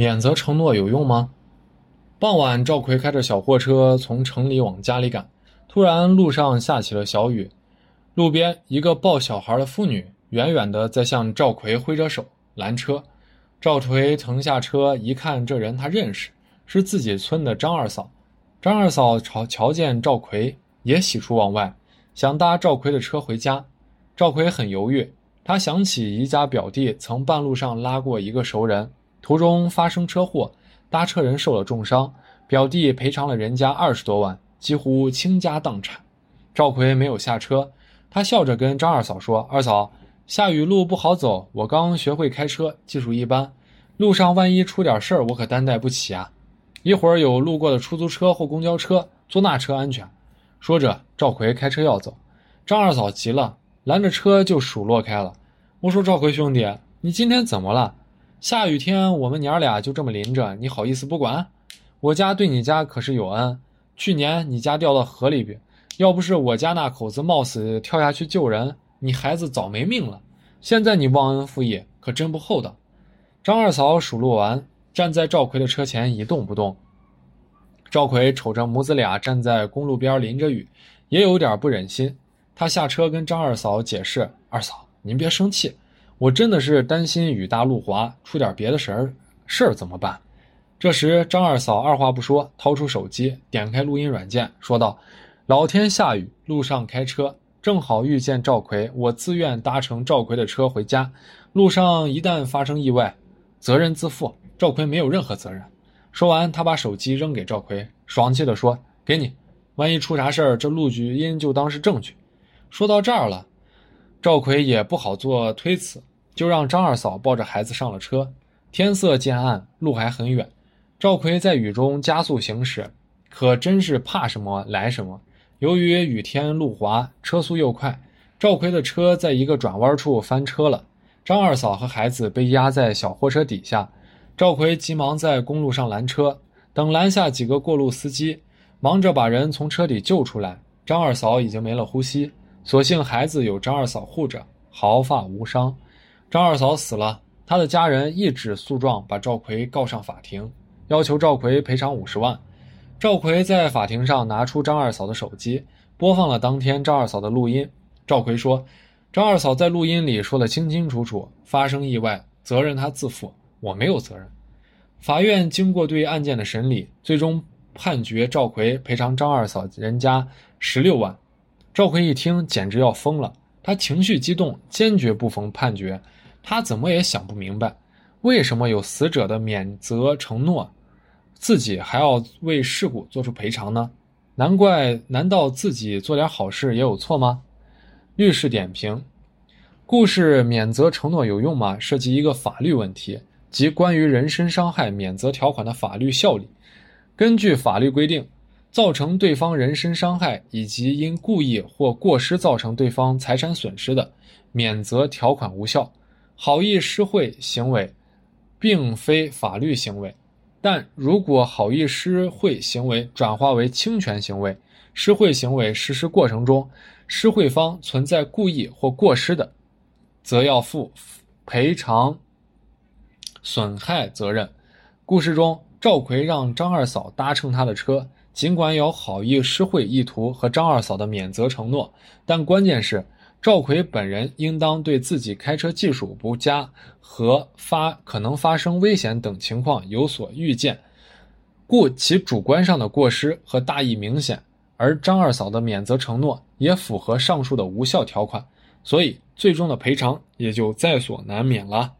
免责承诺有用吗？傍晚，赵奎开着小货车从城里往家里赶，突然路上下起了小雨。路边一个抱小孩的妇女远远地在向赵奎挥着手拦车。赵奎腾下车，一看这人他认识，是自己村的张二嫂。张二嫂瞧瞧见赵奎，也喜出望外，想搭赵奎的车回家。赵奎很犹豫，他想起一家表弟曾半路上拉过一个熟人，途中发生车祸，搭车人受了重伤，表弟赔偿了人家二十多万，几乎倾家荡产。赵奎没有下车，他笑着跟张二嫂说：“二嫂，下雨路不好走，我刚学会开车，技术一般，路上万一出点事儿，我可担待不起啊。一会儿有路过的出租车或公交车，坐那车安全。”说着，赵奎开车要走，张二嫂急了。拦着车就数落开了。我说：“赵奎兄弟，你今天怎么了？下雨天我们娘俩就这么淋着，你好意思不管？我家对你家可是有恩。去年你家掉到河里边，要不是我家那口子冒死跳下去救人，你孩子早没命了。现在你忘恩负义，可真不厚道。”张二嫂数落完，站在赵奎的车前一动不动。赵奎瞅着母子俩站在公路边淋着雨，也有点不忍心。他下车跟张二嫂解释：“二嫂，您别生气，我真的是担心雨大路滑，出点别的事儿，事儿怎么办？”这时，张二嫂二话不说，掏出手机，点开录音软件，说道：“老天下雨，路上开车，正好遇见赵奎，我自愿搭乘赵奎的车回家。路上一旦发生意外，责任自负，赵奎没有任何责任。”说完，他把手机扔给赵奎，爽气地说：“给你，万一出啥事儿，这录取音就当是证据。”说到这儿了，赵奎也不好做推辞，就让张二嫂抱着孩子上了车。天色渐暗，路还很远，赵奎在雨中加速行驶，可真是怕什么来什么。由于雨天路滑，车速又快，赵奎的车在一个转弯处翻车了，张二嫂和孩子被压在小货车底下。赵奎急忙在公路上拦车，等拦下几个过路司机，忙着把人从车里救出来。张二嫂已经没了呼吸。所幸孩子有张二嫂护着，毫发无伤。张二嫂死了，她的家人一纸诉状把赵奎告上法庭，要求赵奎赔偿五十万。赵奎在法庭上拿出张二嫂的手机，播放了当天张二嫂的录音。赵奎说：“张二嫂在录音里说的清清楚楚，发生意外责任她自负，我没有责任。”法院经过对案件的审理，最终判决赵奎赔偿张二嫂人家十六万。赵奎一听，简直要疯了。他情绪激动，坚决不服判决。他怎么也想不明白，为什么有死者的免责承诺，自己还要为事故做出赔偿呢？难怪，难道自己做点好事也有错吗？律师点评：故事免责承诺有用吗？涉及一个法律问题，即关于人身伤害免责条款的法律效力。根据法律规定。造成对方人身伤害以及因故意或过失造成对方财产损失的，免责条款无效。好意施惠行为，并非法律行为，但如果好意施惠行为转化为侵权行为，施惠行为实施过程中，施惠方存在故意或过失的，则要负赔偿损害责任。故事中，赵奎让张二嫂搭乘他的车。尽管有好意施惠意图和张二嫂的免责承诺，但关键是赵奎本人应当对自己开车技术不佳和发可能发生危险等情况有所预见，故其主观上的过失和大意明显。而张二嫂的免责承诺也符合上述的无效条款，所以最终的赔偿也就在所难免了。